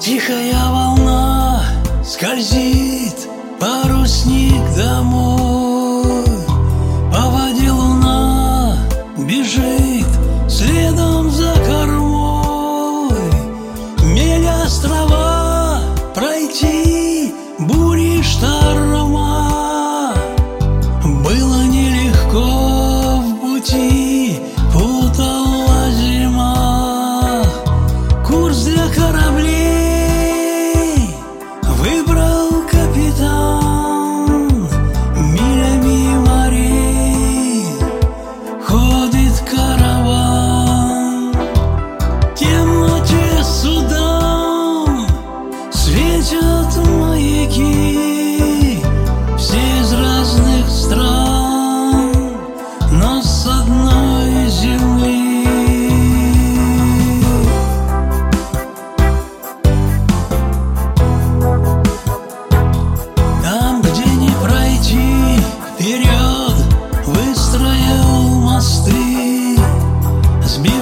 Тихая волна скользит Парусник домой. По воде луна бежит Следом за кормой. Мель острова пройти Бури шторма. Было нелегко в пути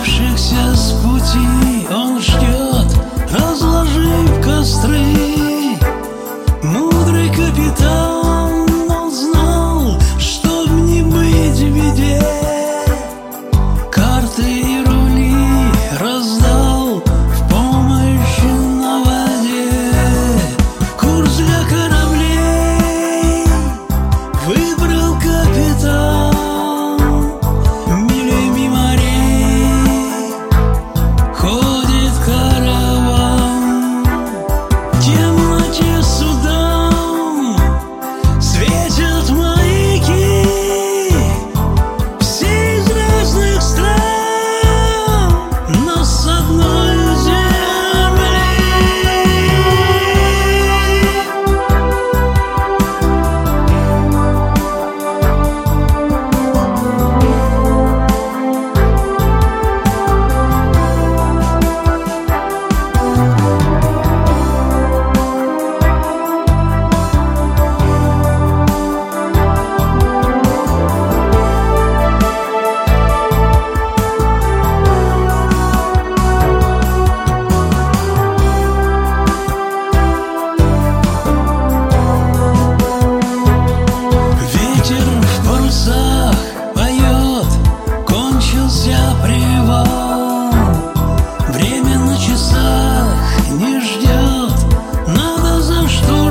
сбившихся с пути Он ждет, разложив костры. Мудрый капитан, он знал, что не быть в беде Карты и рули раздал в помощь на воде. Курс для кораблей. жду.